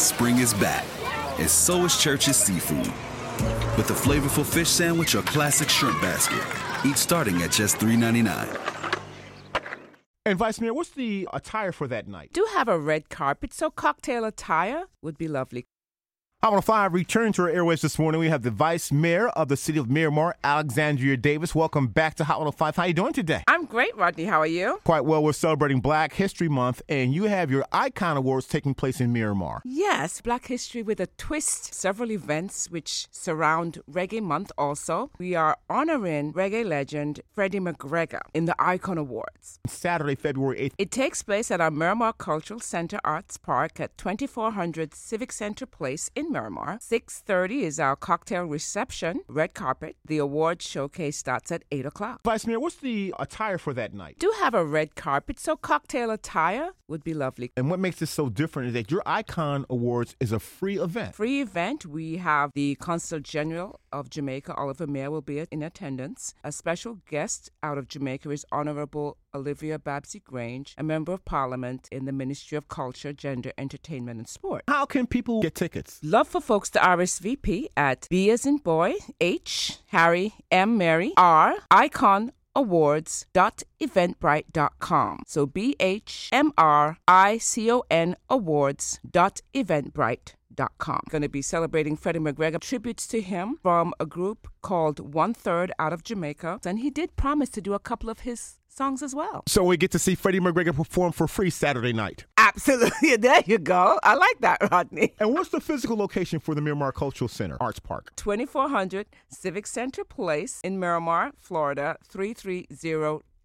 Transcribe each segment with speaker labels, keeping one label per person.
Speaker 1: Spring is back, and so is Church's Seafood. With a flavorful fish sandwich or classic shrimp basket, each starting at just $3.99.
Speaker 2: And Vice Mayor, what's the attire for that night?
Speaker 3: Do have a red carpet, so cocktail attire would be lovely.
Speaker 2: Hot 105 return to our airways this morning. We have the Vice Mayor of the City of Miramar, Alexandra Davis. Welcome back to Hot 105. How are you doing today?
Speaker 3: I'm great, Rodney. How are you?
Speaker 2: Quite well. We're celebrating Black History Month, and you have your Icon Awards taking place in Miramar.
Speaker 3: Yes, Black History with a twist. Several events which surround Reggae Month also. We are honoring reggae legend Freddie McGregor in the Icon Awards.
Speaker 2: Saturday, February 8th.
Speaker 3: It takes place at our Miramar Cultural Center Arts Park at 2400 Civic Center Place in Miramar. 6.30 is our cocktail reception, red carpet. The award showcase starts at 8 o'clock.
Speaker 2: Vice Mayor, what's the attire for that night?
Speaker 3: Do have a red carpet, so cocktail attire would be lovely.
Speaker 2: And what makes this so different is that your Icon Awards is a free event.
Speaker 3: Free event. We have the Consul General of Jamaica, Oliver Mair, will be in attendance. A special guest out of Jamaica is Honorable Olivia Babsy Grange, a member of Parliament in the Ministry of Culture, Gender, Entertainment, and Sport.
Speaker 2: How can people get tickets?
Speaker 3: Love for folks to RSVP at B as in boy, H, Harry, M, Mary, R, icon awards.eventbrite.com. So B H M R I C O N awards.eventbrite.com. Going to be celebrating Freddie McGregor tributes to him from a group called One Third out of Jamaica. And he did promise to do a couple of his songs as well.
Speaker 2: So we get to see Freddie McGregor perform for free Saturday night.
Speaker 3: Absolutely. There you go. I like that, Rodney.
Speaker 2: And what's the physical location for the Miramar Cultural Center, Arts Park?
Speaker 3: 2400 Civic Center Place in Miramar, Florida,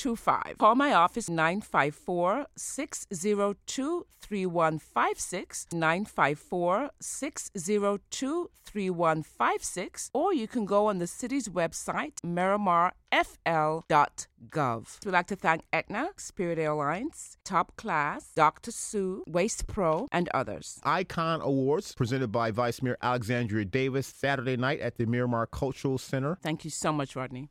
Speaker 3: 33025. Call my office 954 602 3156, 954 602 3156, or you can go on the city's website, miramarfl.gov. We'd like to thank Aetna, Spirit Airlines, Top Class, Dr. Sue, Waste Pro, and others.
Speaker 2: Icon Awards presented by Vice Mayor Alexandra Davis Saturday night at the Miramar Cultural Center.
Speaker 3: Thank you so much, Rodney.